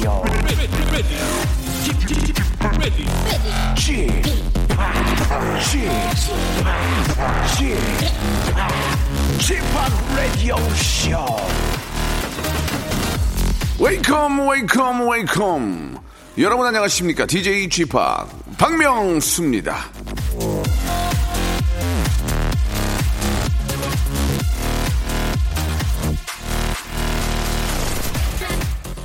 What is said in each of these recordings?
Radio. Chip Radio. 웨이컴 웨이컴 웨이컴 여러분 안녕하십니까 DJ p 박명수입니다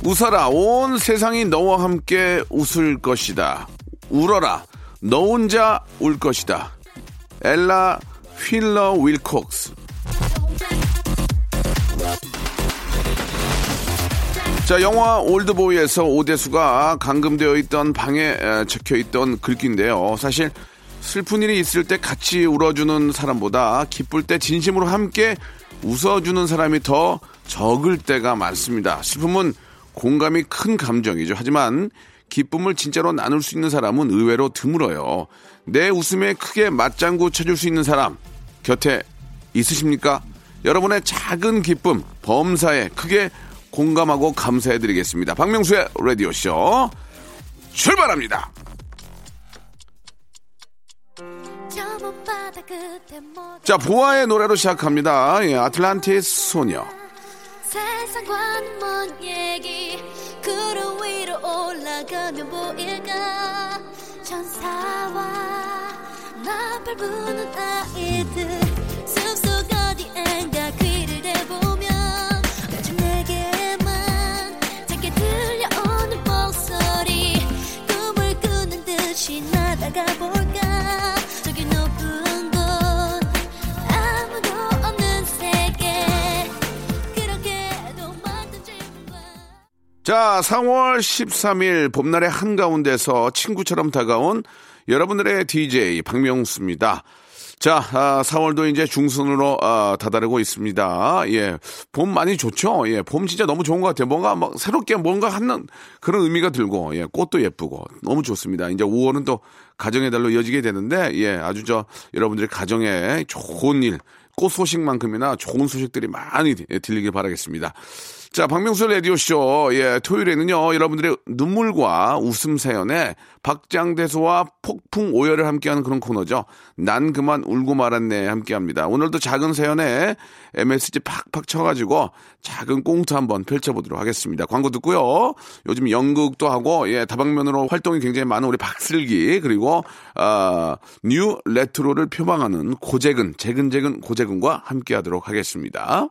웃어라. 온 세상이 너와 함께 웃을 것이다. 울어라. 너 혼자 울 것이다. 엘라 휠러 윌콕스. 자, 영화 올드보이에서 오대수가 감금되어 있던 방에 적혀 있던 글귀인데요. 사실 슬픈 일이 있을 때 같이 울어주는 사람보다 기쁠 때 진심으로 함께 웃어주는 사람이 더 적을 때가 많습니다. 슬픔은 공감이 큰 감정이죠. 하지만 기쁨을 진짜로 나눌 수 있는 사람은 의외로 드물어요. 내 웃음에 크게 맞장구 쳐줄 수 있는 사람 곁에 있으십니까? 여러분의 작은 기쁨, 범사에 크게 공감하고 감사해드리겠습니다. 박명수의 라디오쇼 출발합니다. 자, 보아의 노래로 시작합니다. 예, 아틀란티스 소녀. 세상과는 먼 얘기? 구름 위로 올라가면 보일까? 천사와 나팔 부는 아이들 숲속 어디엔가 귀를 대보면 요즘 내게만 작게 들려오는 목소리 꿈을 꾸는 듯이 나다가 볼까 자, 4월 13일 봄날의 한가운데서 친구처럼 다가온 여러분들의 DJ 박명수입니다. 자, 아, 4월도 이제 중순으로 아, 다다르고 있습니다. 예, 봄 많이 좋죠. 예, 봄 진짜 너무 좋은 것 같아요. 뭔가 막 새롭게 뭔가 하는 그런 의미가 들고, 예, 꽃도 예쁘고 너무 좋습니다. 이제 5월은 또 가정의 달로 이어지게 되는데, 예, 아주 저 여러분들의 가정에 좋은 일, 꽃 소식만큼이나 좋은 소식들이 많이 들리길 바라겠습니다. 자, 박명수 라디오쇼. 예, 토요일에는요, 여러분들의 눈물과 웃음 사연에 박장대소와 폭풍 오열을 함께하는 그런 코너죠. 난 그만 울고 말았네 함께 합니다. 오늘도 작은 사연에 MSG 팍팍 쳐가지고 작은 꽁트 한번 펼쳐보도록 하겠습니다. 광고 듣고요. 요즘 연극도 하고, 예, 다방면으로 활동이 굉장히 많은 우리 박슬기, 그리고, 아, new retro를 표방하는 고재근, 재근재근 고재근과 함께 하도록 하겠습니다.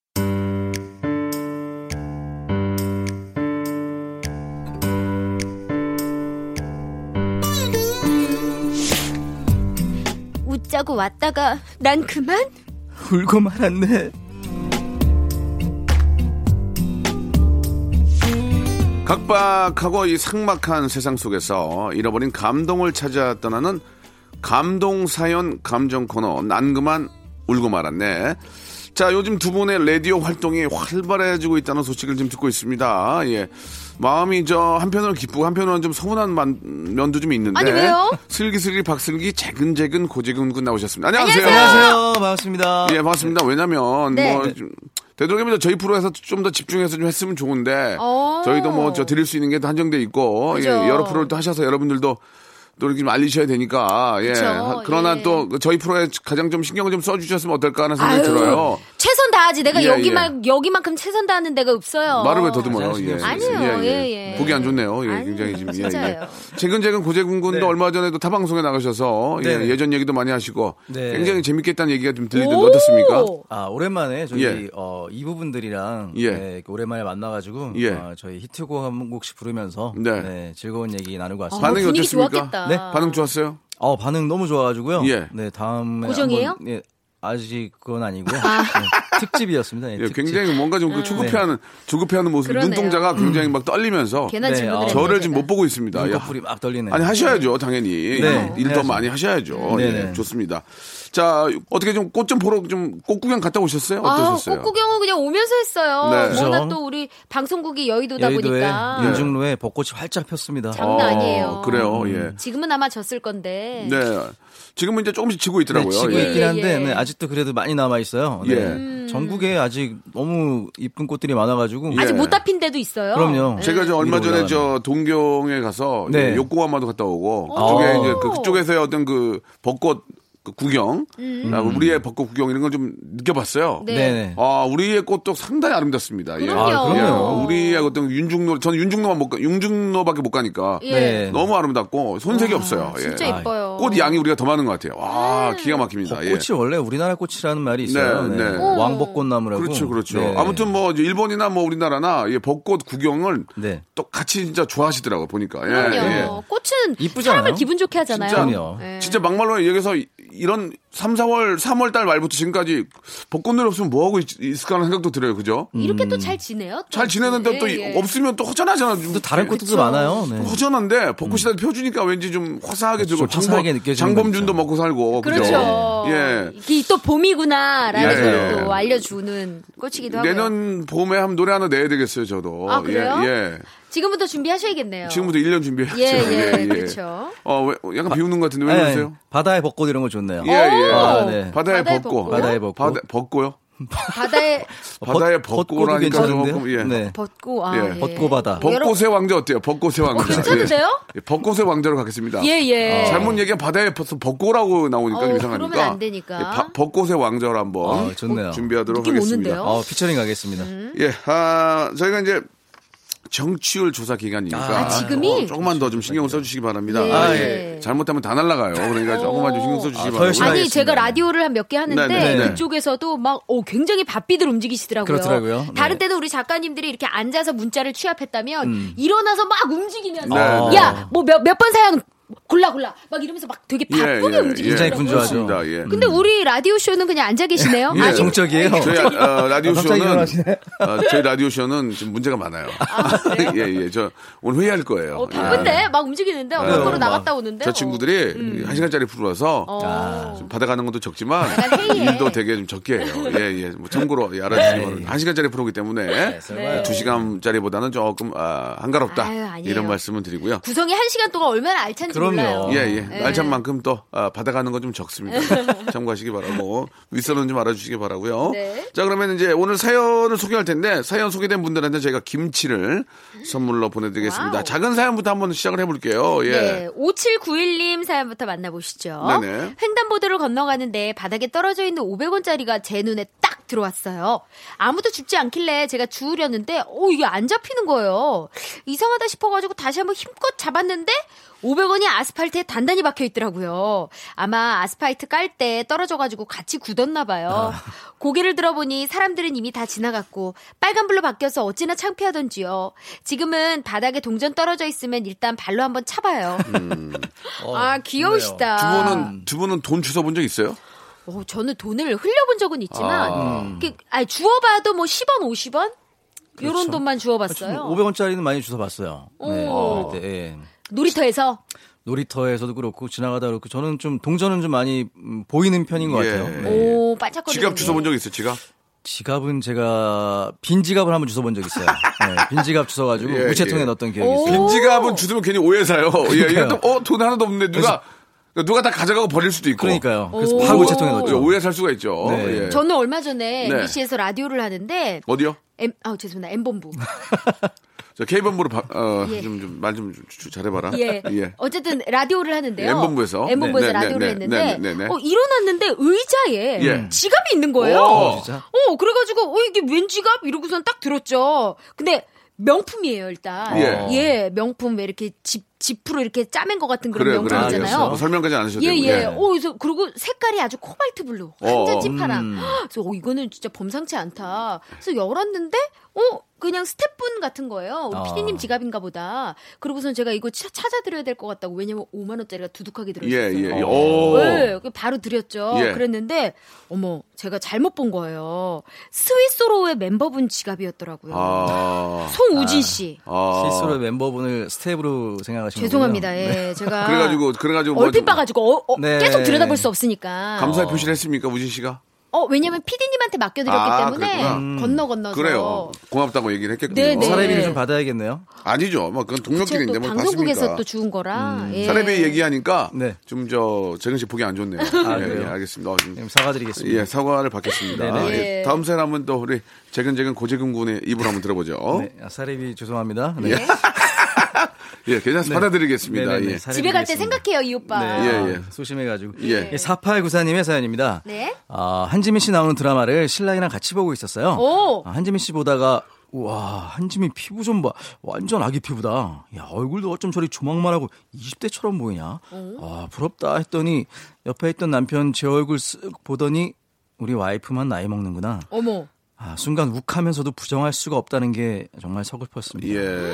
웃자고 왔다가 난 그만 울고 말았네 각박하고 이 삭막한 세상 속에서 잃어버린 감동을 찾아 떠나는 감동 사연 감정 코너 난 그만 울고 말았네. 자, 요즘 두 분의 라디오 활동이 활발해지고 있다는 소식을 지금 듣고 있습니다. 예. 마음이 저 한편으로는 기쁘고 한편으로는 좀 서운한 만- 면도 좀 있는데. 아니, 왜요? 슬기슬기 박슬기 재근재근 고재근 군 나오셨습니다. 안녕하세요. 안녕하세요 반갑습니다 예, 반갑습니다. 왜냐면 네. 뭐 좀, 되도록이면 저희 프로에서 좀 더 집중해서 좀 했으면 좋은데 어. 저희도 뭐 저 드릴 수 있는 게다 한정돼 있고 예. 여러 프로를 또 하셔서 여러분들도 또 이렇게 좀 알리셔야 되니까 예. 그쵸. 하- 그러나 예. 또 저희 프로에 가장 좀 신경을 좀 써주셨으면 어떨까 하는 생각이 아유, 들어요. 최선 다하지 내가 예, 여기만 여기만큼 최선 다하는 데가 없어요 말을 왜 더듬어요? 잘 예, 아니에요. 예, 예. 보기 안 좋네요. 예, 아니요. 굉장히 지금 예, 진짜예요. 예. 최근최근 고재군 군도 네. 얼마 전에도 타 방송에 나가셔서 예, 네. 예전 얘기도 많이 하시고 네. 굉장히 재밌겠다는 얘기가 좀 들리던데 오! 어떻습니까? 아 오랜만에 저희 예. 어, 이 부분들이랑 예. 네, 오랜만에 만나가지고 예. 어, 저희 히트곡 한 곡씩 부르면서 네. 네, 즐거운 얘기 나누고 어, 왔습니다. 반응이 분위기 어땠습니까? 좋았겠다 네? 반응 좋았어요? 어 반응 너무 좋아가지고요. 예. 네 다음에 고정이에요? 한번, 예. 아직 그건 아니고요. 네, 특집이었습니다. 네, 예, 특집. 굉장히 뭔가 좀 그 조급해하는 조급해하는 모습, 그러네요. 눈동자가 굉장히 막 떨리면서 네, 어. 했네요, 저를. 지금 못 보고 있습니다. 야, 눈꺼풀이 막 떨리네요. 아니 하셔야죠, 당연히. 네, 일더 해야죠. 많이 하셔야죠. 네, 예, 네. 좋습니다. 자, 어떻게 좀 꽃 좀 보러 좀 꽃 구경 갔다 오셨어요? 아, 어떠셨어요? 꽃구경은 그냥 오면서 했어요. 네. 워낙. 또 우리 방송국이 여의도다 여의도에 보니까 윤중로에 벚꽃이 활짝 폈습니다. 장난 아니에요. 어, 그래요, 예. 지금은 아마 졌을 건데. 네. 지금은 이제 조금씩 지고 있더라고요. 네, 지고 예. 있긴 한데 예, 예. 네, 아직도 그래도 많이 남아 있어요. 네. 예. 음. 전국에 아직 너무 이쁜 꽃들이 많아가지고 아직 예. 못다 핀 데도 있어요. 그럼요. 네. 제가 저 얼마 전에. 저 동경에 가서 네. 욕구한마도 갔다 오고 오. 그쪽에 이제 그 그쪽에서의 어떤 그 벚꽃 그 구경, 아, 우리의 벚꽃 구경 이런 걸 좀 느껴봤어요. 음. 네. 네네. 아, 우리의 꽃도 상당히 아름답습니다. 예. 그럼요. 아, 그럼요. 예, 우리의 어떤 윤중로, 저는 윤중로만 못 가, 윤중로밖에 못 가니까 예. 네. 너무 아름답고 손색이 없어요. 예. 진짜 예뻐요. 꽃 양이 우리가 더 많은 것 같아요. 와, 기가 막힙니다. 예. 벚꽃이 원래 우리나라 꽃이라는 말이 있어요. 네, 네, 네. 왕벚꽃나무라고. 그렇죠, 그렇죠. 네. 아무튼 뭐 일본이나 뭐 우리나라나 이 벚꽃 구경을 네. 또 같이 진짜 좋아하시더라고 요 보니까. 예, 그럼요. 예. 꽃은 이쁘잖아요. 사람을 기분 좋게 하잖아요. 진짜. 예. 진짜 막말로 여기서 이- 이런 3, 4월, 3월 달 말부터 지금까지 벚꽃놀이 없으면 뭐 하고 있, 을까 하는 생각도 들어요. 그죠? 이렇게 또 잘 지내요? 또? 잘 지내는데 또 예, 이- 예. 없으면 또 허전하잖아. 또 다른 꽃들도 많아요. 네. 허전한데 벚꽃이 펴주니까 왠지 좀 화사하게 들고 좀 화사하게 느껴지는 장범준도. 먹고 살고 그죠? 그렇죠. 예. 이게 또 봄이구나라는 예, 걸 예. 또 알려주는 꽃이기도 하고요. 내년 봄에 한번 노래 하나 내야 되겠어요, 저도. 아, 그래요? 예, 예. 지금부터 준비하셔야겠네요. 지금부터 1년 준비해야죠. 예, 예, 그렇죠. 어, 왜, 약간 비웃는 것 같은데 왜 네, 그러세요? 바다의 벚꽃 이런 거 좋네요. 예, 예. 아, 네. 바다의 바다의 벚꽃. 벚꽃? 바다의 벚꽃. 바다, 벚꽃요? 바다에 바다의 벚- 벚꽃라니까? 조금, 예. 네. 벗고 아 예. 예. 벚꽃 바다. 벚꽃의 왕자 어때요? 벚꽃의 왕자. 어, 괜찮은데요? 예. 예, 벚꽃의 왕자로 가겠습니다. 예, 예. 잘못 얘기하면 바다에 벌써 벚꽃라고 나오니까 어, 이상하니까. 그러면 안 되니까. 예, 바- 벚꽃의 왕자로 한번 아, 좋네요. 준비하도록 하겠습니다. 오는데요? 어, 피처링 가겠습니다. 예, 아, 저희가 이제 정치율 조사 기간이니까 아, 지금이? 어, 조금만 더 좀 신경 써주시기 바랍니다. 예. 아, 예. 잘못하면 다 날라가요. 그러니까 조금만 좀 신경 써주시기 아, 더 바랍니다. 아니 하겠습니다. 제가 라디오를 한 몇 개 하는데 네, 네, 네. 그쪽에서도 막 오, 굉장히 바삐들 움직이시더라고요. 그렇더라고요. 네. 다른 때는 우리 작가님들이 이렇게 앉아서 문자를 취합했다면 일어나서 막 움직이면서 네, 야뭐 몇 몇 번 사연 골라 골라 막 이러면서 막 되게 예, 바쁘게 예, 움직이시더라고요. 굉장히 분주하죠. 예. 근데 우리 라디오 쇼는 그냥 앉아 계시네요. 예, 아니, 정적이에요. 저희 어, 라디오 아, 쇼는. 어, 저희 라디오 쇼는 좀 문제가 많아요. 예, 예. 저 오늘 회의할 거예요. 어, 바쁜데 막 움직이는데 예. 밖으로 어, 나갔다 오는데 저 친구들이 한 시간짜리 프로라서 어. 좀 받아가는 것도 적지만. 일도 되게 좀 적게 해요. 예, 예. 뭐 참고로 예, 알아주시기 바랍니다. 한 시간짜리 프로기 때문에 네. 두 시간짜리보다는 조금 아, 한가롭다 아유. 이런 말씀을 드리고요. 구성이 한 시간 동안 얼마나 알찬지 그럼요. 예, 예. 네. 날찬 만큼 또 아, 받아가는 건 좀 적습니다. 참고하시기 바라고 윗선은 좀 알아주시기 바라고요. 네. 자, 그러면 이제 오늘 사연을 소개할 텐데 사연 소개된 분들한테 저희가 김치를 선물로 보내드리겠습니다. wow. 작은 사연부터 한번 시작을 해볼게요. 예. 네, 5791님 사연부터 만나보시죠. 네네. 횡단보도를 건너가는데 바닥에 떨어져 있는 500원짜리가 제 눈에 딱 들어왔어요. 아무도 줍지 않길래 제가 주우려는데, 오, 이게 안 잡히는 거예요. 이상하다 싶어가지고 다시 한번 힘껏 잡았는데, 500원이 아스팔트에 단단히 박혀 있더라고요. 아마 아스팔트 깔 때 떨어져가지고 같이 굳었나 봐요. 고개를 들어보니 사람들은 이미 다 지나갔고 빨간불로 바뀌어서 어찌나 창피하던지요. 지금은 바닥에 동전 떨어져 있으면 일단 발로 한번 차봐요. 아 귀여우시다. 두 분은 두 분은 돈 주워 본 적 있어요? 어, 저는 돈을 흘려본 적은 있지만 아. 그, 아니, 주워봐도 뭐 10원, 50원 요런 그렇죠. 돈만 주워봤어요. 500원짜리는 많이 주워봤어요. 네, 오. 때, 예. 놀이터에서 놀이터에서도 그렇고 지나가다 그렇고 저는 좀 동전은 좀 많이 음, 보이는 편인 것 예. 같아요. 네. 오 반짝거리는 지갑 주워 본 적 있어요? 지갑? 지갑은 제가 빈 지갑을 한번 주워본 적 있어요. 네, 빈 지갑 주워가지고 예, 우체통에 예. 넣었던 기억이 오. 있어요. 빈 지갑은 주우면 괜히 오해 사요. 예, 이게 또, 어, 돈 하나도 없는데 누가 누가 다 가져가고 버릴 수도 있고. 그러니까요. 그래서 오. 바로 우체통에 예, 넣었죠. 오해 살 수가 있죠. 네. 예. 저는 얼마 전에 네. MBC에서 라디오를 하는데 어디요? M, 아 죄송합니다 M본부 저 K본부로 어, 예. 좀, 좀, 말좀 잘해봐라. 예. 어쨌든 라디오를 하는데요. 예, M본부에서. M본부에서 네, 네, 라디오를 네, 했는데 네, 네, 네. 어, 일어났는데 의자에 예. 지갑이 있는 거예요. 오, 진짜? 어, 그래가지고 어 이게 웬 지갑 이러고선 딱 들었죠. 근데 명품이에요 일단. 예. 예, 명품 왜 이렇게 집 지프로 이렇게 짜맨 것 같은 그런 그래요, 그래요. 명품이잖아요. 뭐 설명까지 안 하셔도 예, 되고. 예. 어, 그래서, 그리고 색깔이 아주 코발트 블루. 어, 완전 찐파랑. 그래서, 어, 이거는 진짜 범상치 않다. 그래서 열었는데, 어, 그냥 스태프분 같은 거예요. 우리 아. 피디님 지갑인가 보다. 그러고선 제가 이거 차- 찾아드려야 될 것 같다고. 왜냐면 5만 원짜리가 두둑하게 들어있어요. 예, 예. 예. 오. 네, 그 바로 드렸죠. 예. 그랬는데 어머 제가 잘못 본 거예요. 스위스로의 멤버분 지갑이었더라고요. 아. 송우진 씨. 아. 실수로 멤버분을 스텝으로 생각하신 죄송합니다. 예, 제가 그래가지고, 그래가지고. 뭐 얼핏 좀 봐가지고 어, 어, 네. 계속 들여다볼 수 없으니까. 감사 의 표시를 했습니까, 우진 씨가? 어 왜냐면 피디님한테 맡겨드렸기 아, 때문에 그랬구나. 건너 건너서. 그래요. 고맙다고 얘기를 했겠군요. 네, 네. 사례비를 좀 받아야겠네요. 아니죠. 뭐, 그건 동료끼리인데 또뭘 방송국에서? 또 주운 거라. 예. 사례비 얘기하니까 네. 좀저 재근 씨 보기 안 좋네요. 아, 예? 예, 알겠습니다. 어, 좀- 좀 사과드리겠습니다. 예, 사과를 받겠습니다. 네네. 예. 예. 다음 한번 또 우리 재근재근 고재근 군의 입으로 한번 들어보죠. 네, 아, 사례비 죄송합니다. 네. 예, 괜찮습니다. 받아드리겠습니다. 네네네, 예. 사례비 집에 갈 때. 생각해요 이 오빠. 네, 예, 아, 예. 소심해가지고. 예. 4894님의 사연입니다. 네. 아, 한지민 씨 나오는 드라마를 신랑이랑 같이 보고 있었어요. 오. 아, 한지민 씨 보다가 우와 한지민 피부 좀 봐. 완전 아기 피부다. 야 얼굴도 어쩜 저리 조망만 하고 20대처럼 보이냐. 아 부럽다 했더니 옆에 있던 남편 제 얼굴 쓱 보더니 우리 와이프만 나이 먹는구나. 어머. 아 순간 욱하면서도 부정할 수가 없다는 게 정말 서글펐습니다. 예.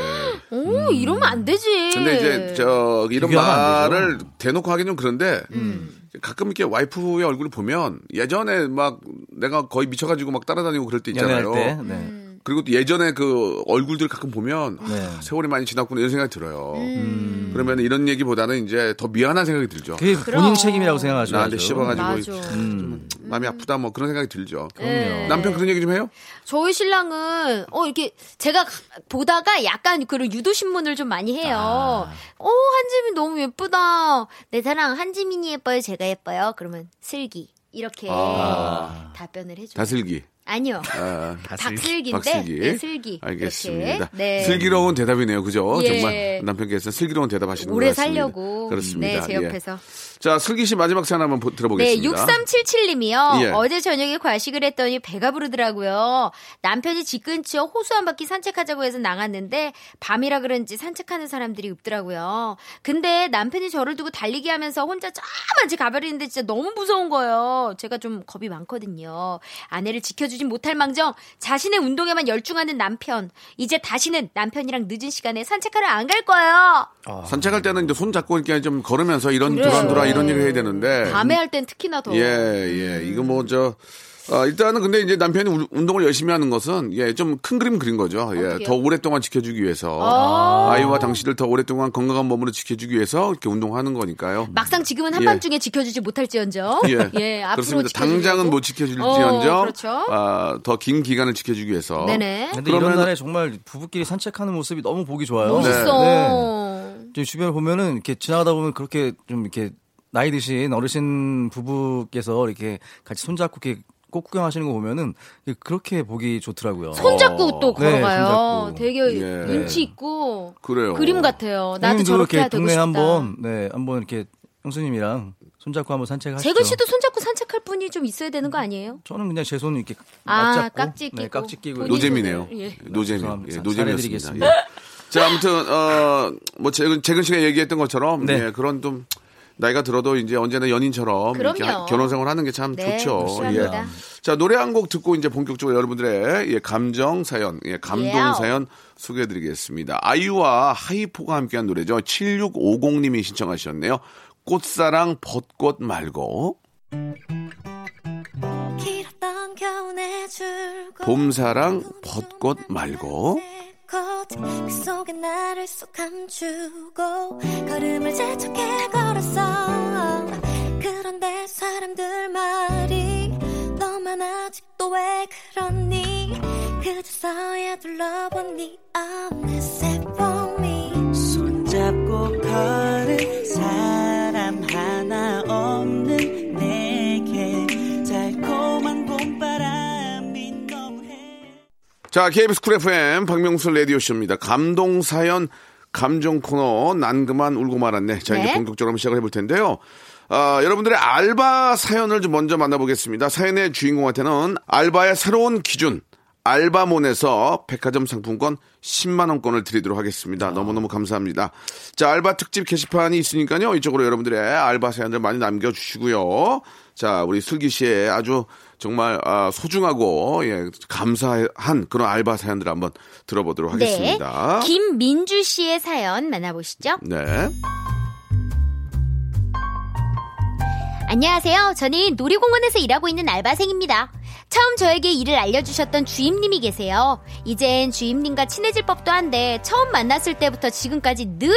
오 이러면 안 되지. 근데 이제 저 이런 말을 대놓고 하긴 좀 그런데 음. 가끔 이렇게 와이프의 얼굴을 보면 예전에 막 내가 거의 미쳐가지고 막 따라다니고 그럴 때 있잖아요. 때. 네. 음. 그리고 또 예전에 그 얼굴들 가끔 보면 아, 네. 세월이 많이 지났구나 이런 생각이 들어요. 음. 그러면 이런 얘기보다는 이제 더 미안한 생각이 들죠. 그게 그럼. 본인 책임이라고 생각하죠. 나한테 씹어가지고. 음. 마음이 아프다 뭐 그런 생각이 들죠. 네. 남편 그런 얘기 좀 해요? 저희 신랑은 어 이렇게 제가 가- 보다가 약간 그런 유도 신문을 좀 많이 해요. 아. 어 한지민 너무 예쁘다. 내 사랑 한지민이 예뻐요. 제가 예뻐요. 그러면 슬기 이렇게 아. 답변을 해줘요. 다슬기. 아니요. 아, 박슬기인데 박슬기. 네, 슬기. 알겠습니다. 네. 슬기로운 대답이네요. 그죠? 예. 정말 남편께서 슬기로운 대답하시는 것 오래 같습니다. 살려고. 그렇습니다. 네, 제 예. 옆에서. 자, 슬기 씨 마지막 사연 한번 보- 네, 들어보겠습니다. 6377님이요. 예. 어제 저녁에 과식을 했더니 배가 부르더라고요. 남편이 집 근처 호수 한 바퀴 산책하자고 해서 나갔는데 밤이라 그런지 산책하는 사람들이 없더라고요. 근데 남편이 저를 두고 달리기 하면서 혼자 저만치 가버리는데 진짜 너무 무서운 거예요. 제가 좀 겁이 많거든요. 아내를 지켜주 진 못할 망정 자신의 운동에만 열중하는 남편. 이제 다시는 남편이랑 늦은 시간에 산책하러 안 갈 거예요. 산책할 때는 이제 손 잡고 이렇게 좀 걸으면서 이런 그래요. 두란두라 이런 일을 해야 되는데. 밤에 할 땐 특히나 더. 예, 예. 이거 뭐, 저, 아, 일단은 근데 이제 남편이 우- 운동을 열심히 하는 것은 예, 좀 큰 그림 그린 거죠. 예, 어떻게요? 더 오랫동안 지켜주기 위해서. 아. 아이와 당신을 더 오랫동안 건강한 몸으로 지켜주기 위해서 이렇게 운동하는 거니까요. 막상 지금은 예. 한밤중에 지켜주지 못할지언정. 예, 앞으로 그렇습니다. 지켜주려고. 당장은 못 지켜줄지언정, 어, 그렇죠. 아, 더 긴 기간을 지켜주기 위해서. 네네. 근데 그러면- 이런 날에 정말 부부끼리 산책하는 모습이 너무 보기 좋아요. 멋있어. 네. 저 주변을 보면은 이렇게 지나가다 보면 그렇게 좀 이렇게 나이 드신 어르신 부부께서 이렇게 같이 손잡고 이렇게 꽃 구경하시는 거 보면은 그렇게 보기 좋더라고요. 손잡고 또 네, 걸어가요. 손잡고. 되게 예. 운치 있고 그래요. 그림 같아요. 나도 저렇게 해야 이렇게 되고 동네 싶다. 한번 네 한번 이렇게 형수님이랑 손잡고 한번 산책하시죠. 재근 씨도 손잡고 산책할 분이 좀 있어야 되는 거 아니에요? 저는 그냥 제 손 이렇게 아, 맞잡고 깍지 끼고. 네, 깍지 끼고 노잼이네요. 예. 노잼이. 죄송합니다. 예, 노잼이었습니다. 예. 자, 아무튼, 어, 뭐, 재근, 재근 씨가 얘기했던 것처럼, 네. 예, 그런 좀, 나이가 들어도 이제 언제나 연인처럼 이렇게 그럼요. 결혼 생활 하는 게 참 네, 좋죠. 필요합니다. 자, 노래 한 곡 듣고 이제 본격적으로 여러분들의 예, 감정 사연, 예, 감동 예요. 사연 소개해 드리겠습니다. 아이유와 하이포가 함께한 노래죠. 7650님이 신청하셨네요. 꽃사랑 벚꽃 말고 봄사랑 벚꽃 말고 그 속에 나를 쏙 감추고 걸음을 재촉해 걸었어. 그런데 사람들 말이 너만 아직도 왜 그러니? 그저서야 둘러보니 I'm missing for me 손잡고 걸을 사 자, KBS Cool FM 박명수 라디오쇼입니다. 감동 사연 감정 코너 난 그만 울고 말았네. 자, 이제 네. 본격적으로 한번 시작을 해볼 텐데요. 아, 여러분들의 알바 사연을 좀 먼저 만나보겠습니다. 사연의 주인공한테는 알바의 새로운 기준, 알바몬에서 백화점 상품권 10만 원권을 드리도록 하겠습니다. 너무너무 감사합니다. 자, 알바 특집 게시판이 있으니까요. 이쪽으로 여러분들의 알바 사연들 많이 남겨 주시고요. 자, 우리 슬기 씨의 아주 정말 아, 소중하고 예, 감사한 그런 알바 사연들 한번 들어보도록 하겠습니다. 네. 김민주 씨의 사연 만나보시죠. 네. 안녕하세요. 저는 놀이공원에서 일하고 있는 알바생입니다. 처음 저에게 일을 알려주셨던 주임님이 계세요. 이젠 주임님과 친해질 법도 한데 처음 만났을 때부터 지금까지 늘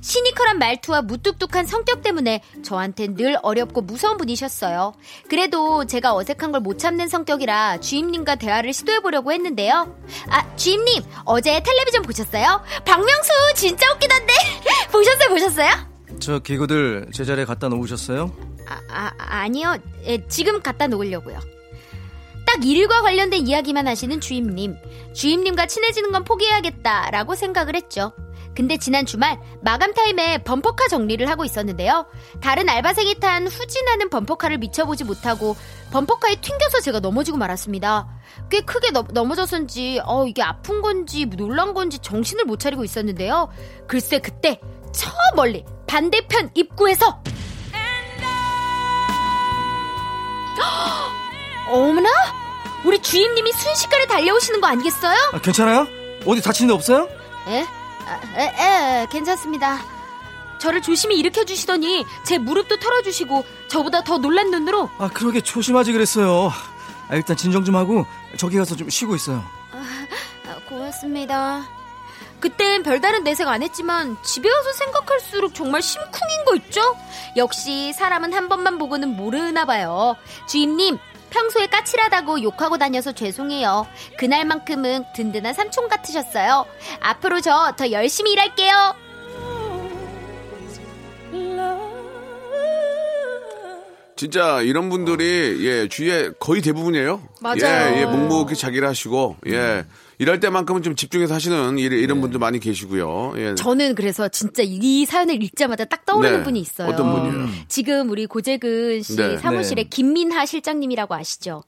시니컬한 말투와 무뚝뚝한 성격 때문에 저한텐 늘 어렵고 무서운 분이셨어요. 그래도 제가 어색한 걸 못 참는 성격이라 주임님과 대화를 시도해보려고 했는데요. 아, 주임님, 어제 텔레비전 보셨어요? 박명수 진짜 웃기던데? 보셨어요, 보셨어요? 저 기구들 제자리에 갖다 놓으셨어요? 아, 아, 아니요. 예, 지금 갖다 놓으려고요. 딱 일과 관련된 이야기만 하시는 주임님. 주임님과 친해지는 건 포기해야겠다라고 생각을 했죠. 근데 지난 주말 마감 타임에 범퍼카 정리를 하고 있었는데요. 다른 알바생이 탄 후진하는 범퍼카를 미쳐보지 못하고 범퍼카에 튕겨서 제가 넘어지고 말았습니다. 꽤 크게 넘, 넘어져서인지 어 이게 아픈 건지 놀란 건지 정신을 못 차리고 있었는데요. 글쎄 그때 저 멀리 반대편 입구에서 어머나? 우리 주임님이 순식간에 달려오시는 거 아니겠어요? 아, 괜찮아요? 어디 다친 데 없어요? 에? 아, 에, 에, 괜찮습니다. 저를 조심히 일으켜 주시더니 제 무릎도 털어 주시고 저보다 더 놀란 눈으로 아 그러게 조심하지 그랬어요. 아, 일단 진정 좀 하고 저기 가서 좀 쉬고 있어요. 아, 고맙습니다. 그땐 별다른 내색 안 했지만 집에 와서 생각할수록 정말 심쿵인 거 있죠? 역시 사람은 한 번만 보고는 모르나 봐요. 주임님, 평소에 까칠하다고 욕하고 다녀서 죄송해요. 그날만큼은 든든한 삼촌 같으셨어요. 앞으로 저 더 열심히 일할게요. 진짜 이런 분들이 예 주위에 거의 대부분이에요. 맞아요. 예, 예 묵묵히 자기를 하시고 예 일할 때만큼은 좀 집중해서 하시는 일, 이런 분들 많이 계시고요. 예. 저는 그래서 진짜 이 사연을 읽자마자 딱 떠오르는 네. 분이 있어요. 어떤 분이에요? 지금 우리 고재근 씨 네. 사무실에 네. 김민하 실장님이라고 아시죠?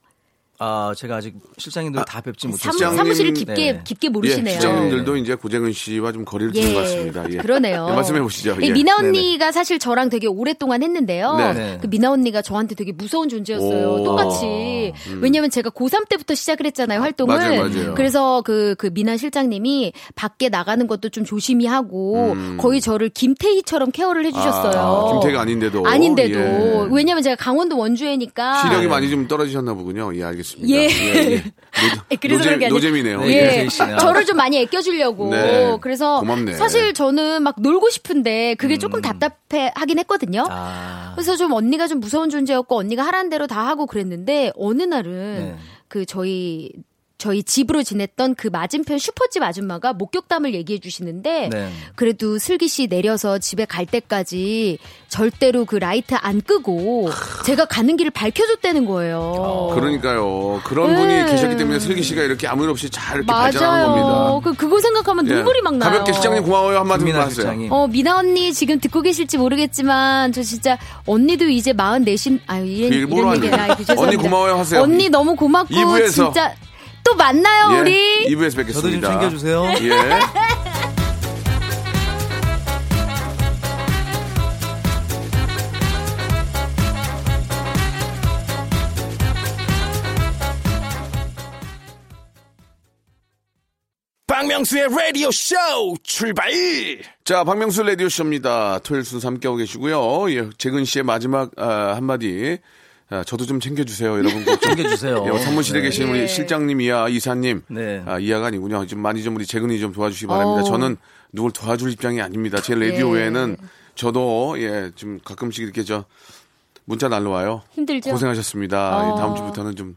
아 제가 아직 실장님들 다 뵙지 못했어요. 사무실을 깊게 네. 깊게 예, 모르시네요. 실장님들도 이제 고재근 씨와 좀 거리를 두는 것 같습니다. 예. 그러네요. 예, 말씀해 보시죠. 이 예. 미나 네네. 언니가 사실 저랑 되게 오랫동안 했는데요. 네. 네. 그 미나 언니가 저한테 되게 무서운 존재였어요. 오. 똑같이. 왜냐면 제가 고3 때부터 시작을 했잖아요, 활동을. 음. 맞아요, 맞아요. 그래서 그, 그 미나 실장님이 밖에 나가는 것도 좀 조심히 하고 거의 저를 김태희처럼 케어를 해주셨어요. 음. 아, 김태희가 아닌데도. 아닌데도. 예. 왜냐면 제가 강원도 원주회니까. 시력이 많이 좀 떨어지셨나 보군요. 예, 알겠습니다. 예. 예. 예, 그래서 그런 게 아니라- 노잼이네요. 네, 예, 김태희 씨는. 저를 좀 많이 아껴주려고. 네, 그래서 고맙네. 사실 저는 막 놀고 싶은데 그게 조금 답답해 하긴 했거든요. 아, 그래서 좀 언니가 좀 무서운 존재였고 언니가 하라는 대로 다 하고 그랬는데 어느 날은 네. 그 저희 저희 집으로 지냈던 그 맞은편 슈퍼집 아줌마가 목격담을 얘기해 주시는데 네. 그래도 슬기 씨 내려서 집에 갈 때까지 절대로 그 라이트 안 끄고 제가 가는 길을 밝혀줬다는 거예요. 그러니까요. 그런 분이 네. 계셨기 때문에 슬기 씨가 이렇게 아무 일 없이 잘 이렇게 발전한 맞아요. 겁니다. 그 그거 생각하면 예. 눈물이 막 나요. 가볍게 시장님 고마워요 한마디 김민아 하세요. 어, 미나 언니 지금 듣고 계실지 모르겠지만, 저 진짜, 언니도 이제 44신, 아유, 이런, 일부러 이런. 얘기, 죄송합니다. 언니 고마워요 하세요. 언니 너무 고맙고, 이부에서. 진짜, 또 만나요, 예, 우리. 2부에서 저도 좀 뵙겠습니다. 챙겨주세요. 예. 박명수의 라디오 쇼 출발! 자, 박명수 라디오 쇼입니다. 토요일 순서 함께하고 계시고요. 예, 재근 씨의 마지막 아, 한마디. 아, 저도 좀 챙겨주세요. 여러분 꼭 좀. 챙겨주세요. 예, 사무실에 네. 계신 우리 실장님 이하, 이사님. 네. 아, 이하가 아니군요. 좀 많이 좀 우리 재근이 좀 도와주시기 바랍니다. 어. 저는 누굴 도와줄 입장이 아닙니다. 제 라디오 예. 외에는 저도, 예, 좀 가끔씩 이렇게 저 문자 날라와요. 힘들죠? 고생하셨습니다. 어. 예, 다음 주부터는 좀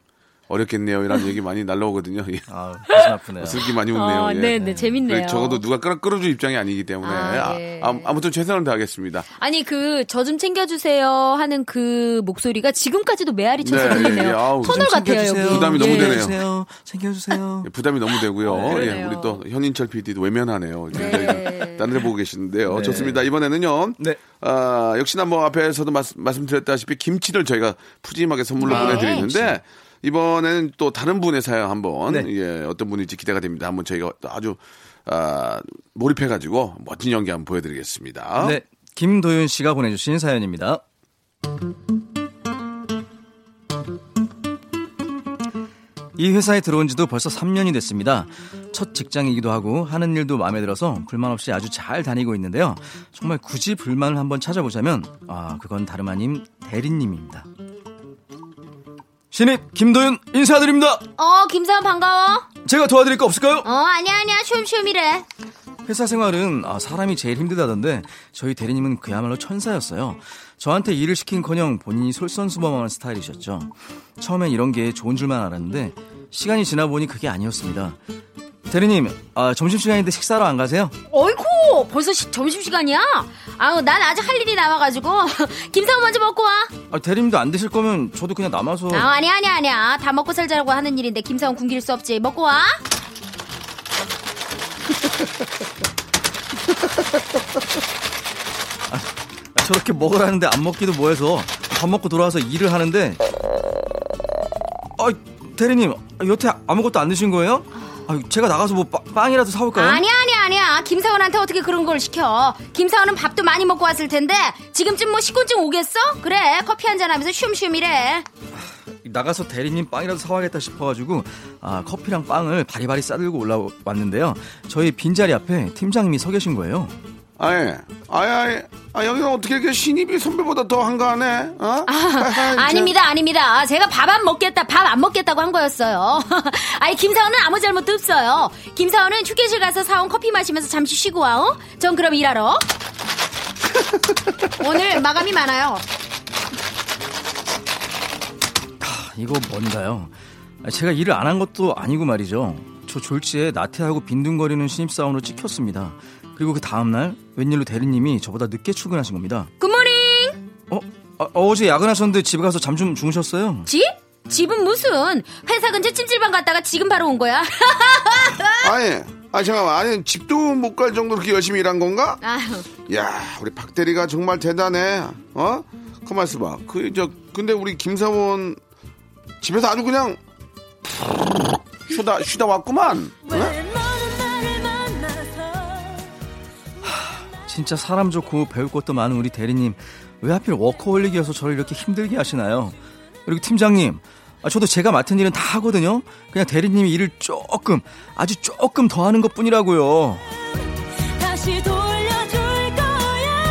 어렵겠네요. 이런 얘기 많이 날라오거든요. 예. 아, 가슴 아프네요. 슬기 많이 웃네요. 어, 예. 네, 네, 재밌네요. 적어도 누가 끌어, 끌어줄 입장이 아니기 때문에 아, 아, 예. 무튼 최선을 다하겠습니다. 아니, 그, 저 좀 챙겨주세요 하는 그 목소리가 지금까지도 메아리 쳐서 네, 들리네요. 예, 아우, 터널 좀 같아요. 부담이 너무 예. 되네요. 챙겨주세요. 챙겨주세요. 예, 부담이 너무 되고요. 네, 예. 우리 또 현인철 PD도 외면하네요. 네. 딴데 보고 계시는데요. 네. 좋습니다. 이번에는요. 네. 아, 역시나 뭐 앞에서도 말씀, 말씀드렸다시피 김치를 저희가 푸짐하게 선물로 네. 보내드리는데 이번에는 또 다른 분의 사연 한번 네. 예, 어떤 분일지 기대가 됩니다. 한번 저희가 아주 아, 몰입해가지고 멋진 연기 한번 보여드리겠습니다. 네, 김도윤 씨가 보내주신 사연입니다. 이 회사에 들어온 지도 벌써 3년이 됐습니다. 첫 직장이기도 하고 하는 일도 마음에 들어서 불만 없이 아주 잘 다니고 있는데요. 정말 굳이 불만을 한번 찾아보자면 아 그건 다름 아닌 대리님입니다. 신입 김도윤 인사드립니다. 어, 김사원 반가워. 제가 도와드릴 거 없을까요? 어, 아니야, 아니야. 쉬엄쉬엄이래. 회사 생활은 아, 사람이 제일 힘들다던데 저희 대리님은 그야말로 천사였어요. 저한테 일을 시킨커녕 본인이 솔선수범하는 스타일이셨죠. 처음엔 이런 게 좋은 줄만 알았는데 시간이 지나 보니 그게 아니었습니다. 대리님, 아, 점심시간인데 식사로 안 가세요? 어이쿠, 벌써 시- 점심시간이야? 아우, 난 아직 할 일이 남아가지고. 김사원 먼저 먹고 와. 아, 대리님도 안 드실 거면 저도 그냥 남아서 아, 아니야, 아니야, 아니야. 다 먹고 살자고 하는 일인데 김사원 굶길 수 없지. 먹고 와. 아, 저렇게 먹으라는데 안 먹기도 뭐해서 밥 먹고 돌아와서 일을 하는데 아, 대리님, 여태 아무것도 안 드신 거예요? 아, 제가 나가서 뭐 빵- 빵이라도 사올까요? 아니야, 아니야, 아니야. 김사원한테 어떻게 그런 걸 시켜. 김사원은 밥도 많이 먹고 왔을 텐데 지금쯤 뭐 식곤증 오겠어? 그래, 커피 한 잔 하면서 쉬엄쉬엄이래. 나가서 대리님 빵이라도 사와야겠다 싶어가지고 아, 커피랑 빵을 바리바리 싸들고 올라왔는데요. 저희 빈자리 앞에 팀장님이 서 계신 거예요. 아예, 아예, 아예, 아, 여기는 어떻게 이렇게 신입이 선배보다 더 한가하네? 어? 아, 아닙니다, 아닙니다. 제가 밥 안 먹겠다, 밥 안 먹겠다고 한 거였어요. 아니, 김사원은 아무 잘못도 없어요. 김사원은 휴게실 가서 사온 커피 마시면서 잠시 쉬고 와, 어? 전 그럼 일하러. 오늘 마감이 많아요. 이거 뭔가요? 아, 제가 일을 안 한 것도 아니고 말이죠. 저 졸지에 나태하고 빈둥거리는 신입사원으로 찍혔습니다. 그리고 그 다음날 웬일로 대리님이 저보다 늦게 출근하신 겁니다. 굿모닝! 어? 아, 어제 야근하셨는데 집에 가서 잠 좀 주무셨어요? 집? 집은 무슨? 회사 근처 찜질방 갔다가 지금 바로 온 거야. 아니, 아 잠깐만, 아니 집도 못 갈 정도로 그렇게 열심히 일한 건가? 아휴, 야, 우리 박 대리가 정말 대단해. 어? 가만 있어봐. 그 저 근데 우리 김사원 집에서 아주 그냥 쉬다 쉬다 왔구만. 어? 진짜 사람 좋고 배울 것도 많은 우리 대리님 왜 하필 워커홀릭이어서 저를 이렇게 힘들게 하시나요? 그리고 팀장님 아, 저도 제가 맡은 일은 다 하거든요. 그냥 대리님이 일을 조금 아주 조금 더 하는 것 뿐이라고요. 다시 돌려줄 거야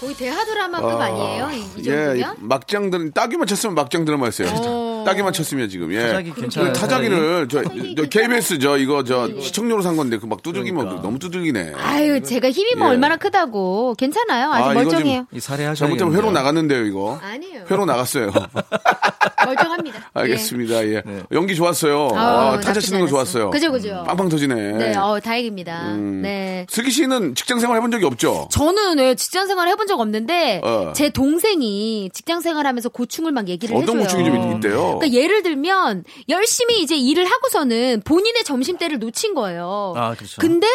거의 대하 드라마급 아 니에요? 이, 이 예, 정도면? 막장 들 따기만 쳤으면 막장 드라마였어요. 어. 따기만 쳤으면 지금 예. 타자기 괜찮아요, 그 타자기를 저, 저 KBS 저 이거 저 시청료로 산 건데 그 막 두들기면 그러니까. 너무 두들기네. 아유, 제가 힘이 뭐 예. 얼마나 크다고. 괜찮아요. 아직 아, 멀쩡해요. 이 살해하셔야 잘못하면 회로 나갔는데요, 이거. 아니에요. 회로 나갔어요. 멀쩡합니다. 알겠습니다. 예. 연기 좋았어요. 예. 아, 타자 치는 거. 좋았어요. 그죠, 그죠. 빵빵 터지네. 네, 어, 다행입니다. 음. 네. 슬기 씨는 직장 생활 해본 적이 없죠? 저는 왜 직장 생활 해본 적 없는데 어. 제 동생이 직장 생활하면서 고충을 막 얘기를 어떤 해줘요. 고충이 좀 있- 있대요? 그러니까 예를 들면 열심히 이제 일을 하고서는 본인의 점심 때를 놓친 거예요. 아, 그렇죠. 근데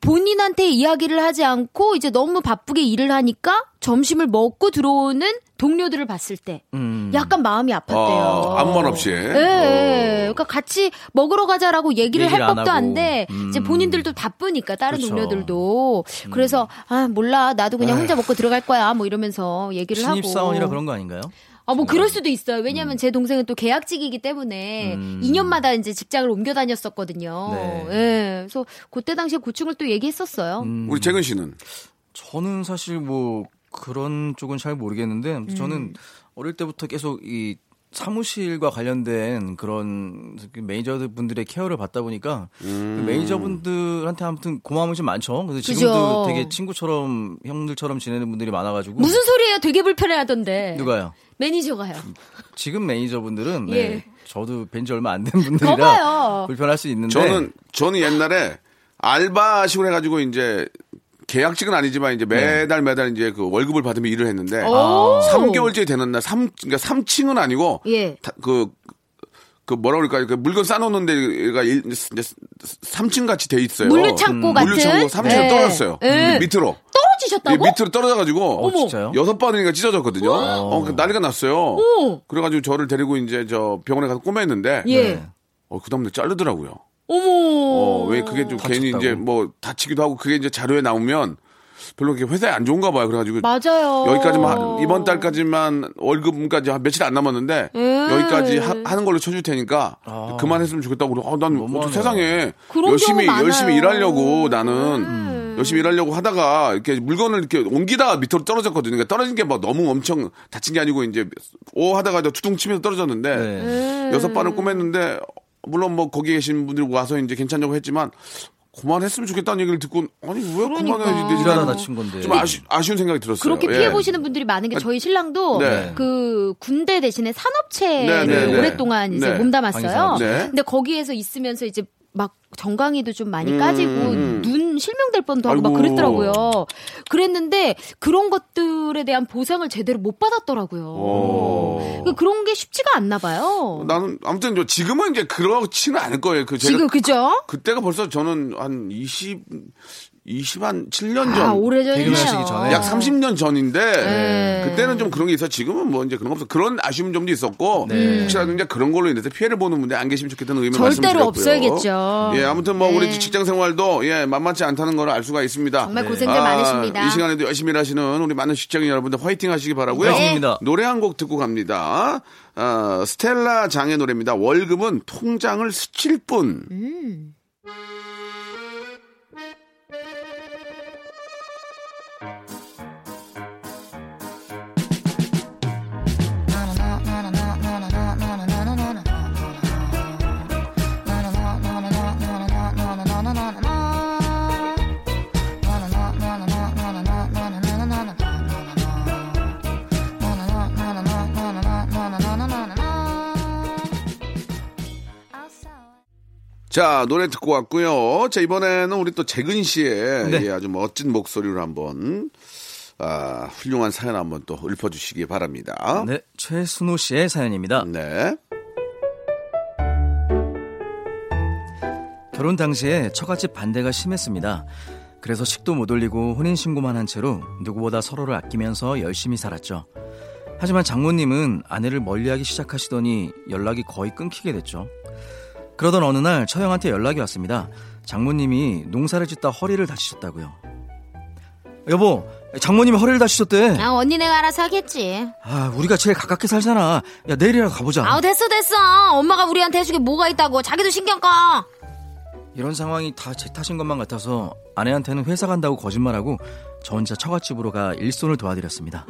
본인한테 이야기를 하지 않고 이제 너무 바쁘게 일을 하니까 점심을 먹고 들어오는 동료들을 봤을 때 음. 약간 마음이 아팠대요. 아, 말 없이. 네, 어. 그러니까 같이 먹으러 가자라고 얘기를, 얘기를 할안 법도. 한데 음. 이제 본인들도 바쁘니까 다른 그렇죠. 동료들도 그래서 아 몰라 나도 그냥 혼자 먹고 들어갈 거야 뭐 이러면서 얘기를 하고 신입사원이라 그런 거 아닌가요? 아, 뭐 그럴 수도 있어요. 왜냐면 제 동생은 또 계약직이기 때문에 음. 2년마다 이제 직장을 옮겨 다녔었거든요. 네. 예. 그래서 그때 당시에 고충을 또 얘기했었어요. 음. 우리 재근 씨는? 저는 사실 뭐 그런 쪽은 잘 모르겠는데 음. 저는 어릴 때부터 계속 이 사무실과 관련된 그런 그 매니저 분들의 케어를 받다 보니까 음. 그 매니저분들한테 아무튼 고마움이 좀 많죠. 그래서 그죠. 지금도 되게 친구처럼 형들처럼 지내는 분들이 많아가지고 무슨 소리예요? 되게 불편해하던데. 누가요? 매니저가요. 지금 매니저분들은 예. 네, 저도 뵌지 얼마 안 된 분들이라 거봐요. 불편할 수 있는데 저는, 저는 옛날에 알바 식으로 해가지고 이제 계약직은 아니지만 이제 매달 매달 이제 그 월급을 받으며 일을 했는데 오. 3개월째 되는 날 3, 그러니까 3층은 아니고 예. 다- 그, 그 뭐라 그럴까요? 그 물건 싸놓는 데가 일- 이제 3층 같이 돼 있어요. 물류창고 같은? 물류창고 3층에 네. 떨어졌어요. 네. 밑으로. 떨어질 찢어지셨다고? 예, 밑으로 떨어져가지고 어, 진짜요? 여섯 바늘이가 찢어졌거든요. 어, 그 난리가 났어요. 오. 그래가지고 저를 데리고 이제 저 병원에 가서 꼬맸는데 예. 어, 그 다음날 자르더라고요. 어머. 어, 왜 그게 좀 괜히 다쳤다고. 이제 뭐 다치기도 하고 그게 이제 자료에 나오면 별로 그렇게 회사에 안 좋은가 봐요. 그래가지고 맞아요. 여기까지만 하- 이번 달까지만 월급까지 한 며칠 안 남았는데 음. 여기까지 하, 는 걸로 쳐줄 테니까 아. 그만했으면 좋겠다고 그래. 아, 난. 어떻게 세상에 그런 열심히 열심히. 일하려고 나는 음. 열심히 일하려고 하다가 이렇게 물건을 이렇게 옮기다가 밑으로 떨어졌거든요. 그러니까 떨어진 게 막 너무 엄청 다친 게 아니고 이제 오 하다가 저 투둥 치면서 떨어졌는데 네. 음. 여섯 발을 꼬맸는데 물론 뭐 거기 계신 분들 와서 이제 괜찮냐고 했지만 그만했으면 좋겠다는 얘기를 듣고 아니 왜 그러니까. 그만해야지 되지? 일하다 다친 건데. 좀 아쉬, 아쉬운 생각이 들었어요. 그렇게 예. 피해 보시는 분들이 많은 게 저희 신랑도 네. 그 군대 대신에 산업체에 네, 네, 네. 오랫동안 이제 네. 몸담았어요. 네. 근데 거기에서 있으면서 이제 막 정강이도 좀 많이 까지고 음. 눈 실명될 뻔도 하고 막 아이고. 그랬더라고요. 그랬는데 그런 것들에 대한 보상을 제대로 못 받았더라고요. 오. 그러니까 그런 게 쉽지가 않나 봐요. 나는 아무튼 저 지금은 이제 그렇지는 않을 거예요. 그 지금 그죠? 그때가 벌써 저는 한 20, 20한 7년 전. 아, 오래전이네요. 약 30년 전인데 네. 그때는 좀 그런 게 있어. 지금은 뭐 이제 그런 거 없어. 그런 아쉬운 점도 있었고 네. 혹시라도 이제 그런 걸로 인해서 피해를 보는 분들 안 계시면 좋겠다는 의미 절대로 말씀드렸고요. 없어야겠죠. 예, 아무튼 뭐 네. 우리 직장 생활도 예 만만치 않다는 걸 알 수가 있습니다. 정말 네. 고생들 많으십니다. 이 시간에도 열심히 일하시는 우리 많은 직장인 여러분들 화이팅 하시기 바라고요. 화이팅입니다. 노래 한 곡 듣고 갑니다. 어, 스텔라 장의 노래입니다. 월급은 통장을 스칠 뿐. 음. 자, 노래 듣고 왔고요. 자, 이번에는 우리 또 재근 씨의 네. 예, 아주 멋진 목소리로 한번 아, 훌륭한 사연 한번 또 읊어 주시기 바랍니다. 네, 최순호 씨의 사연입니다. 네. 결혼 당시에 처갓집 반대가 심했습니다. 그래서 식도 못 올리고 혼인신고만 한 채로 누구보다 서로를 아끼면서 열심히 살았죠. 하지만 장모님은 아내를 멀리하기 시작하시더니 연락이 거의 끊기게 됐죠. 그러던 어느 날 처형한테 연락이 왔습니다. 장모님이 농사를 짓다 허리를 다치셨다고요. 여보, 장모님이 허리를 다치셨대. 아, 언니네가 알아서 하겠지. 아, 우리가 제일 가깝게 살잖아. 야, 내일이라도 가보자. 아우, 됐어, 됐어. 엄마가 우리한테 해주게 뭐가 있다고. 자기도 신경 꺼. 이런 상황이 다 제 탓인 것만 같아서 아내한테는 회사 간다고 거짓말하고 저 혼자 처갓집으로 가 일손을 도와드렸습니다.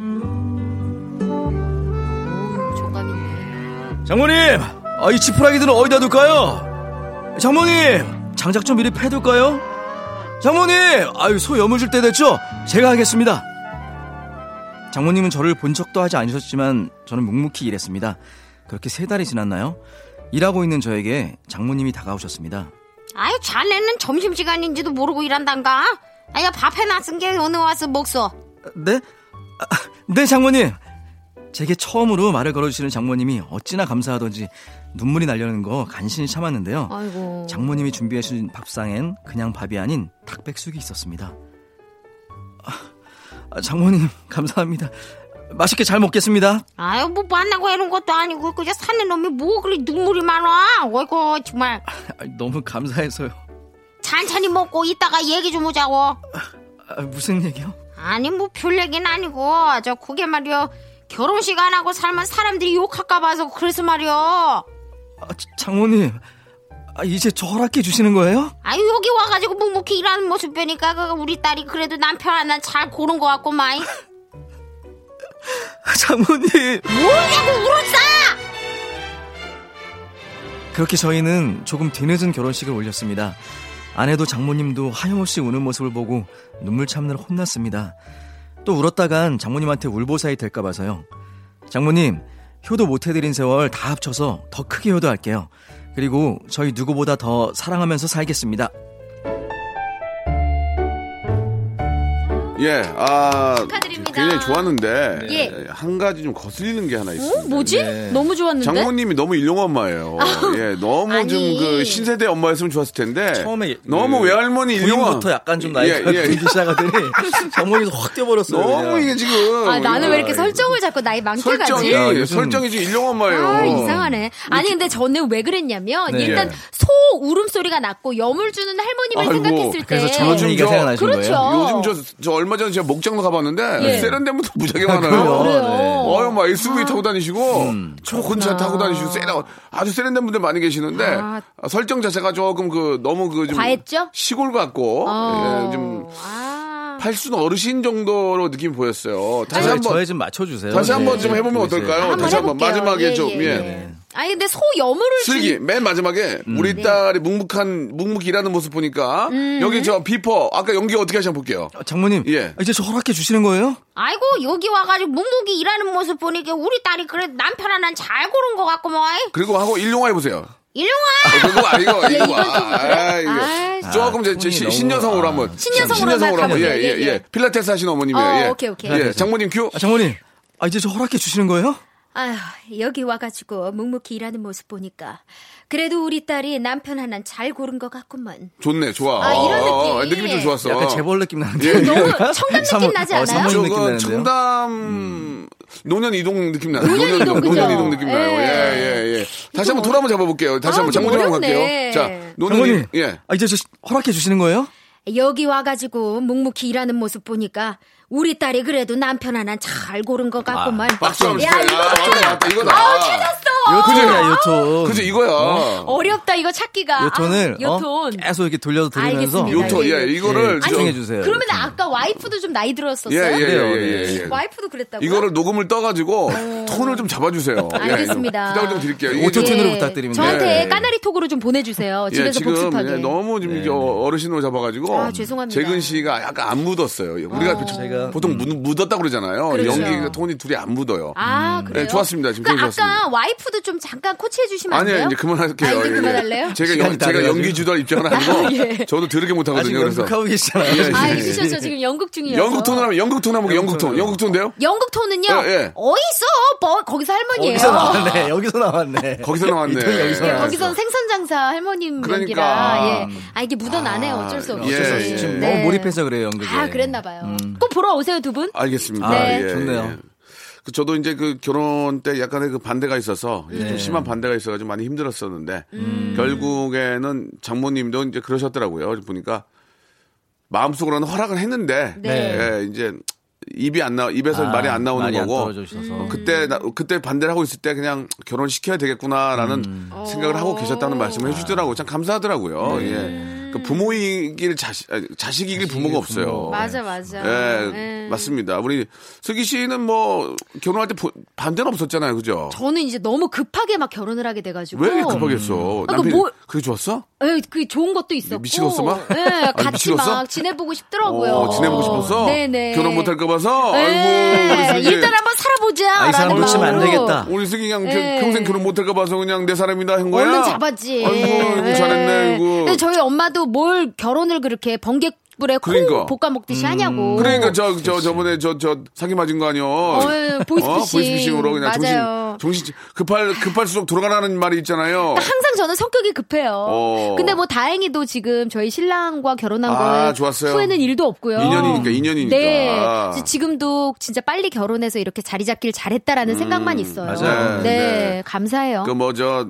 정감 있네. 장모님! 아, 이 지푸라기들은 어디다 둘까요? 장모님! 장작 좀 미리 패둘까요? 장모님! 아유, 소 여물줄 때 됐죠? 제가 하겠습니다. 장모님은 저를 본 척도 하지 않으셨지만 저는 묵묵히 일했습니다. 그렇게 세 달이 지났나요? 일하고 있는 저에게 장모님이 다가오셨습니다. 아유, 자네는 점심시간인지도 모르고 일한단가? 아야, 밥 해놨은 게 어느 와서 먹소. 네? 아, 네, 장모님. 제게 처음으로 말을 걸어주시는 장모님이 어찌나 감사하던지 눈물이 나려는 거 간신히 참았는데요. 아이고. 장모님이 준비해주신 밥상엔 그냥 밥이 아닌 닭백숙이 있었습니다. 아, 아, 장모님 감사합니다. 맛있게 잘 먹겠습니다. 아유, 뭐 만나고 이런 것도 아니고, 그냥 사는 놈이 뭐 그리 눈물이 많아. 어이구, 정말. 아, 너무 감사해서요. 천천히 먹고 이따가 얘기 좀 하자고. 아, 무슨 얘기요? 아니, 뭐 별 얘기는 아니고, 저, 그게 말이요. 결혼식 안 하고 살면 사람들이 욕할까 봐서 그래서 말이요. 아, 자- 장모님 아, 이제 저 허락해 주시는 거예요? 아유, 여기 와가지고 묵묵히 일하는 모습 보니까, 그 우리 딸이 그래도 남편 하나 잘 고른 것 같고, 마이. 아, 장모님 뭐냐고 울었어! 그렇게 저희는 조금 뒤늦은 결혼식을 올렸습니다. 아내도 장모님도 하염없이 우는 모습을 보고 눈물 참느라 혼났습니다. 또 울었다간 장모님한테 울보사이 될까 봐서요. 장모님, 효도 못 해드린 세월 다 합쳐서 더 크게 효도할게요. 그리고 저희 누구보다 더 사랑하면서 살겠습니다. 예, 아, 축하드립니다. 굉장히 좋았는데 예. 한 가지 좀 거슬리는 게 하나 있습니다. 어? 뭐지? 너무 좋았는데? 장모님이 너무 일용 엄마예요. 예, 너무. 좀 그 신세대 엄마였으면 좋았을 텐데 처음에 너무 그 외할머니 일용 엄마. 부인부터 약간 좀 나이가 예, 예. 들기 시작하더니 장모님도 확 뛰어버렸어요. 너무 그냥. 이게 지금 아, 나는 왜 이렇게 아, 설정을 자꾸 나이 많게 설정이 가지? 야, 요즘- 설정이 지금 일용 엄마예요. 아, 이상하네. 아니, 근데 저는 왜 그랬냐면, 네. 일단 예. 소 울음소리가 났고, 여물 주는 할머님을 아이고, 생각했을 때. 그래서 저- 생각나신 그렇죠. 거예요? 요즘 저, 저 얼마 전에 제가 목장로 가봤는데 예. 세련된분도 무지하게 그래요? 많아요. 그래요. 어유 막 SUV 타고 다니시고 음. 좋은 차 타고 다니시고 세련 아주 세련된 분들 많이 계시는데 아. 설정 자체가 조금 그 너무 그 좀 과했죠? 시골 같고 어. 예, 좀 아. 팔순 어르신 정도로 느낌이 보였어요. 다시 한번 저에 좀 맞춰주세요. 다시 한번 좀 네. 해보면 이제 어떨까요? 한번 다시 한번 해볼게요. 마지막에 예, 좀 예, 예. 예. 아니, 근데 소 여물을 슬기 준- 맨 마지막에 음. 우리 네. 딸이 묵묵한 묵묵히 일하는 모습 보니까 음. 여기 저 비퍼 아까 연기 어떻게 하시나 볼게요. 어, 장모님, 예. 아, 이제 저 허락해 주시는 거예요? 아이고, 여기 와가지고 묵묵히 일하는 모습 보니까 우리 딸이 그래 남편 하나 잘 고른 것 같고, 뭐. 그리고 하고 일용화 해보세요. 일용아! 그거 아니고 예, 이거 이건 좀 그래? 아, 이거 아이, 조금 제, 제 시- 신여성으로 아. 한번 신여성으로 신여성으로 한번 가볼게요. 예, 예, 예. 필라테스 하시는 어머님이에요. 어, 예. 오케이, 오케이. 예, 장모님 큐. 아, 장모님, 아, 이제 저 허락해 주시는 거예요? 아휴, 여기 와가지고 묵묵히 일하는 모습 보니까 그래도 우리 딸이 남편 하나 잘 고른 것 같구만. 좋네, 좋아. 아, 이런 어, 어, 느낌. 느낌이 좀 좋았어. 약간 재벌 느낌 나는데. 예, 너무 청담 느낌 나지 어, 않아요? 사모님 느낌 저거 나는데요? 청담 노년 이동 느낌 나요. 노년 이동, 그죠? 노년 이동 느낌 나요. 예. 예, 예, 예. 다시 한번 돌 한번 잡아볼게요. 다시 아, 한번 좀 장모님 한번 어렵네. 갈게요. 자, 노년 이동, 예. 아, 이제 저 허락해 주시는 거예요? 여기 와가지고 묵묵히 일하는 모습 보니까 우리 딸이 그래도 남편 하나 잘 고른 것 같구만. 박수 한번 야, 주세요. 이거 아, 이거다. 아, 찾았어! 요톤이야, 요톤. 그죠, 이거야. 어렵다, 이거 찾기가. 요톤을 아, 어? 요톤. 계속 이렇게 돌려서 들으면서 알겠습니다. 요토, 예. 이거를. 예, 저- 집중해 주세요. 그러면 아까 와이프도 좀 나이 들었었어요? 예, 예, 예, 그래요, 예, 네. 예, 예. 와이프도 그랬다고요? 이거를 녹음을 떠가지고 톤을 좀 잡아주세요. 예, 알겠습니다. 부탁을 좀 드릴게요. 오토 좀- 톤으로 부탁드립니다. 저한테 예. 까나리 톡으로 좀 보내주세요. 집에서 예, 지금 복습하게. 예, 너무 좀 이게 어르신으로 잡아가지고 아, 죄송합니다. 재근 씨가 약간 안 묻었어요. 우리가 그 제가- 보통 묻, 묻었다 그러잖아요. 그렇죠. 연기가 톤이 둘이 안 묻어요. 아, 그래요? 네, 좋았습니다. 지금 그 되게 아까 좋았습니다. 와이프도 좀 잠깐 코치해 주시면 안 돼요? 아니요, 이제 그만할게요. 아, 이제 예, 예. 그만할래요? 제가, 연, 다 제가. 연기 주도할 입장은 아니고 예. 저도 들으게 못하거든요. 그래서 연극하고 계시잖아요. 예, 예. 아, 진짜 저 지금 연극 중이어서. 연극 톤을 하면 연극 톤 한번 연극 톤. 연극 톤인데요? 연극 톤은요? 예, 예. 어딨어? 뭐, 거기서 할머니예요. 여기서 나왔네. 여기서 나왔네. 거기서 나왔네. 여기서 예, 나왔어. 거기선 생선장사 할머님 그러니까. 연기라 예. 아 이게 묻어 나네요 어쩔 수 없이 예, 어쩔 수 예. 지금 네. 너무 몰입해서 그래요, 연극에. 아 그랬나 봐요 꼭 보러 오세요 두 분. 알겠습니다. 네. 예, 좋네요. 예. 그 저도 이제 그 결혼 때 약간의 그 반대가 있어서 네. 좀 심한 반대가 있어가지고 많이 힘들었었는데 음. 결국에는 장모님도 이제 그러셨더라고요. 보니까 마음속으로는 허락을 했는데 네. 예, 이제 입이 안 나, 입에서 아, 말이 안 나오는 말이 안 거고. 있어서. 음. 그때 나- 그때 반대를 하고 있을 때 그냥 결혼 시켜야 되겠구나라는 음. 생각을 하고 계셨다는 어. 말씀을 해주더라고요. 참 감사하더라고요. 네. 예. 그 부모이길 자식 아니, 자식이 길 부모가 없어요. 맞아 맞아. 예, 예. 맞습니다. 우리 슬기 씨는 뭐 결혼할 때 보- 반대는 없었잖아요, 그죠? 저는 이제 너무 급하게 막 결혼을 하게 돼가지고. 왜 이렇게 급하겠어? 아, 남편이 그 뭐- 그게 좋았어? 예, 그 좋은 것도 있었고. 미치겠어, 막? 예, 아니, 같이 미치겠어? 막 지내보고 싶더라고요. 어, 지내보고 싶어서 네네. 결혼 못할까 봐서. 예, 아이고, 우리. 일단 한번 살아보자. 아, 이 사람 놓치면 안. 되겠다. 우리 슬기 그냥 예. 평생 결혼 못할까 봐서 그냥 내 사람이다 한 거야. 얼른 잡았지. 아이고. 잘했네, 이거. 근데 저희 엄마도 뭘 결혼을 그렇게 번개불에 콩 그러니까. 볶아 먹듯이 하냐고. 그러니까 저, 저, 저 번에 저, 저, 사기 맞은 거 아니요. 예, 보이스피싱. 보이스피싱으로 그냥 맞아요. 정신, 정신, 급할, 급할수록 돌아가라는 말이 있잖아요. 항상 저는 성격이 급해요. 어. 근데 뭐 다행히도 지금 저희 신랑과 결혼한 아, 거에 좋았어요. 후회는 일도 없고요. 인연이니까, 인연이니까. 네. 그래서 지금도 진짜 빨리 결혼해서 이렇게 자리 잡길 잘했다라는 생각만 있어요. 맞아요. 네, 네. 감사해요. 그 뭐 저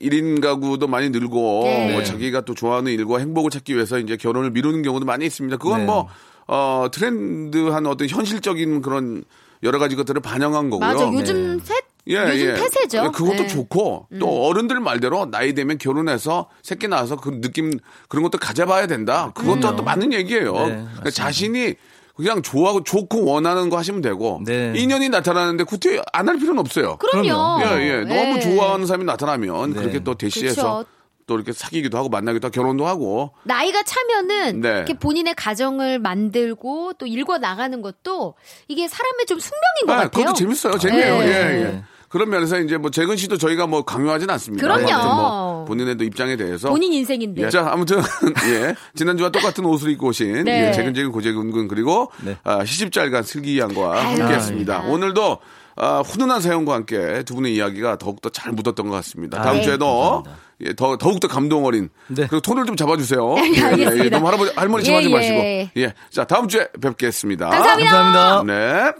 1인 가구도 많이 늘고 네. 뭐 자기가 또 좋아하는 일과 행복을 찾기 위해서 이제 결혼을 미루는 경우도 많이 있습니다. 그건 네. 뭐 어, 트렌드한 어떤 현실적인 그런 여러 가지 것들을 반영한 거고요. 맞아. 요즘 셋 예, 요즘 예. 폐쇄죠. 그것도 네. 좋고 또 어른들 말대로 나이 되면 결혼해서 새끼 낳아서 그 느낌 그런 것도 가져봐야 된다. 그것도 또 맞는 얘기예요. 네, 그러니까. 자신이 그냥 좋아하고 좋고 원하는 거 하시면 되고 네. 인연이 나타나는데 구태 안할 필요는 없어요. 그럼요. 예, 예. 너무 네. 좋아하는 사람이 나타나면 네. 그렇게 또 대시해서 그쵸. 또 이렇게 사귀기도 하고 만나기도 하고 결혼도 하고 나이가 차면은 네. 이렇게 본인의 가정을 만들고 또 일궈 나가는 것도 이게 사람의 좀 숙명인 것 아, 같아요. 그것도 재밌어요. 재미예요. 네. 예, 예. 그런 면에서 이제 뭐 재근 씨도 저희가 뭐 강요하진 않습니다. 그럼요. 아무튼 뭐 본인의 입장에 대해서 본인 인생인데. 예, 자, 아무튼, 예. 지난주와 똑같은 옷을 입고 오신, 네. 예, 재근재근 고재근군, 그리고, 네. 아, 시집잘간 슬기양과 아유, 함께 했습니다. 감사합니다. 오늘도, 아, 훈훈한 사연과 함께 두 분의 이야기가 더욱더 잘 묻었던 것 같습니다. 다음 네. 주에도, 예, 더, 더욱더 감동 어린. 네. 그리고 톤을 좀 잡아주세요. 예, 알겠습니다. 너무 할아버지, 할머니 좀 예, 하지 예. 마시고. 예. 자, 다음 주에 뵙겠습니다. 감사합니다. 감사합니다. 네.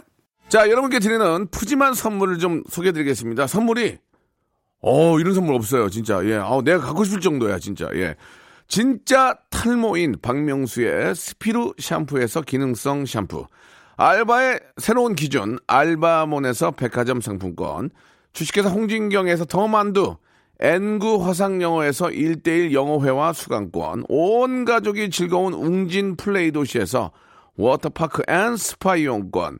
자, 여러분께 드리는 푸짐한 선물을 좀 소개해 드리겠습니다. 선물이, 어, 이런 선물 없어요, 진짜. 예. 아 내가 갖고 싶을 정도야, 진짜. 예. 진짜 탈모인 박명수의 스피루 샴푸에서 기능성 샴푸. 알바의 새로운 기준, 알바몬에서 백화점 상품권. 주식회사 홍진경에서 더 만두. N구 화상영어에서 1대1 영어회화 수강권. 온 가족이 즐거운 웅진 플레이 도시에서 워터파크 and 스파 이용권.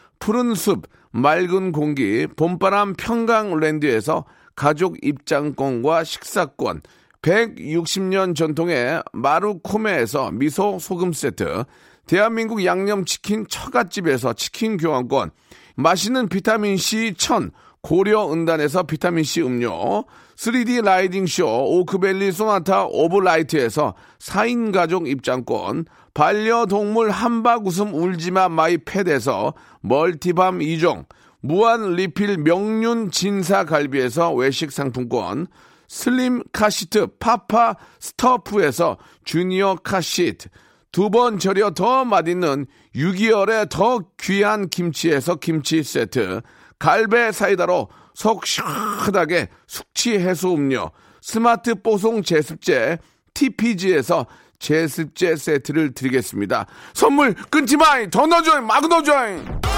푸른 숲, 맑은 공기, 봄바람 평강랜드에서 가족 입장권과 식사권, 160년 전통의 마루코메에서 미소 소금 세트, 대한민국 양념치킨 처갓집에서 치킨 교환권, 맛있는 비타민C 천 고려 은단에서 비타민C 음료, 3D riding 쇼 오크밸리 소나타 오브라이트에서 4인 가족 입장권, 반려동물 함박웃음 울지마 마이 팻에서 multi balm 2종, 무한 리필 명륜 진사 갈비에서 외식 상품권, 슬림 카시트 파파 스터프에서 주니어 카시트, 두 번 절여 더 맛있는 6개월의 더 귀한 김치에서 김치 세트, 갈배 사이다로 속 시원하게 숙취 해소 음료, 스마트 뽀송 제습제 TPG에서 제습제 세트를 드리겠습니다. 선물 끊지 마이! 더 넣어줘잉! 막 넣어줘잉!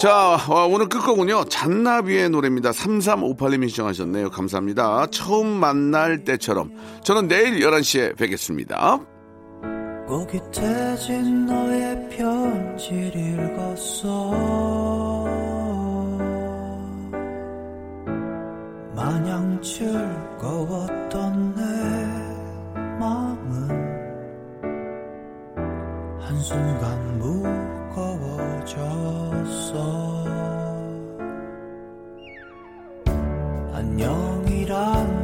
자, 어, 오늘 끝곡은요, 잔나비의 노래입니다. 3358님이 시청하셨네요. 감사합니다. 처음 만날 때처럼. 저는 내일 11시에 뵙겠습니다. 꼬깃해진 너의 편지를 읽었어 마냥 즐거웠던 내 마음은 한순간 무거워졌 안녕이란